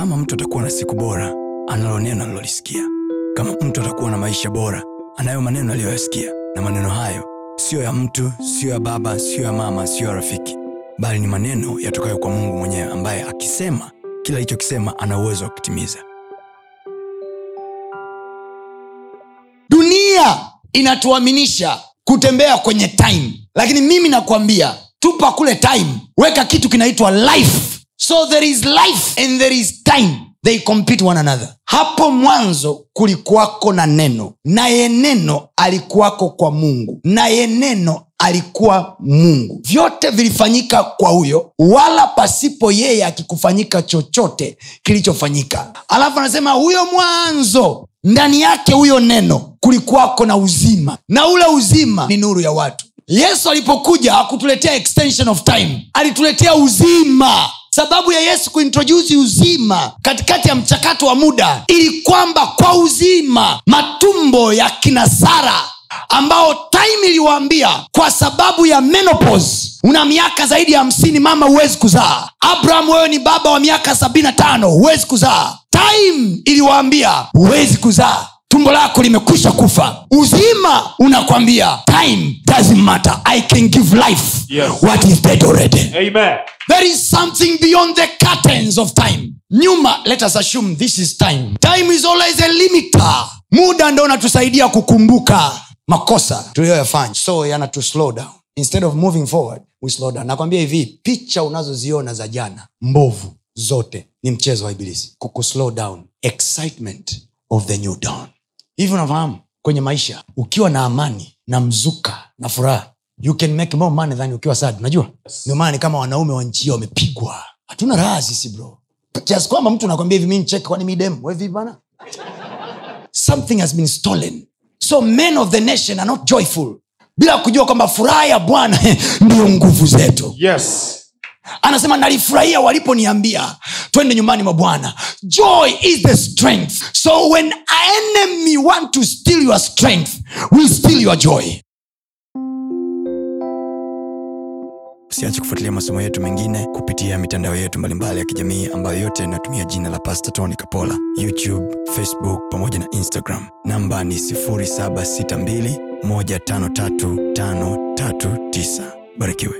kama mtu atakuwa na siku bora analo neno alilolisikia kama mtu atakuwa na maisha bora anayo maneno aliyoyasikia. Na maneno hayo siyo ya mtu siyo ya baba siyo ya mama siyo ya rafiki. Bali ni maneno yatokayo kwa mungu mwenyewe ambaye akisema kila alichokisema ana uwezo wa kutimiza. Dunia inatuaminisha kutembea kwenye time. Lakini mimi nakwambia tupa kule time. Weka kitu kinaitwa life so there is life and there is time. They compete one another. Hapo mwanzo kulikuwako na neno. Naye neno alikuwako kwa mungu. Naye neno alikuwa mungu. Vyote vilifanyika kwa huyo wala pasipo yeye akikufanyika chochote kilichofanyika. Alafu anasema huyo mwanzo ndani yake huyo neno kulikuwako na uzima. Na ule uzima ni nuru ya watu. Yesu alipokuja hakutuletea extension of time. Alituletea uzima sababu ya yesu kuintrodusi uzima katikati ya mchakato wa muda ili kwamba kwa uzima matumbo ya kina sara ambao time iliwaambia kwa sababu ya menopause una miaka zaidi ya hamsini mama huwezi kuzaa. Abraham wewe ni baba wa miaka sabini na tano huwezi kuzaa. Time iliwaambia huwezi kuzaa tumbo lako limekwisha kufa. Uzima unakwambia time doesn't matter. I can give life. Yes. what is dead already? Amen. there is something beyond the curtains of time. Nyuma let us assume this is time. Time is always a limiter. Muda ndo unatusaidia kukumbuka makosa tuliyoyafanya. So yanatu slow down. Instead of moving forward we slow down. Nakwambia hivi picha unazoziona za jana mbovu zote ni mchezo wa ibilisi. Kukuslow down. Excitement of the new dawn hivi unafahamu kwenye maisha ukiwa na amani na mzuka na furaha you can make more money than ukiwa sad unajua? Ndio maana ni kama wanaume wa nchi wamepigwa. Hatuna raha sisi bro. Kiasi kwamba mtu anakwambia hivi mi ncheke kwani midem wevi bana. Something has been stolen. So men of the nation are not joyful. Bila kujua kwamba furaha ya bwana ndiyo nguvu zetu. Yes. anasema nalifurahia waliponiambia twende nyumbani mwa bwana joy is the strength. So when enemy want to steal your strength will steal your joy. Usiache kufuatilia masomo yetu mengine kupitia mitandao yetu mbalimbali ya kijamii ambayo yote inatumia jina la pasta tony kapola. Youtube facebook pamoja na instagram. Namba ni 762153539 barikiwe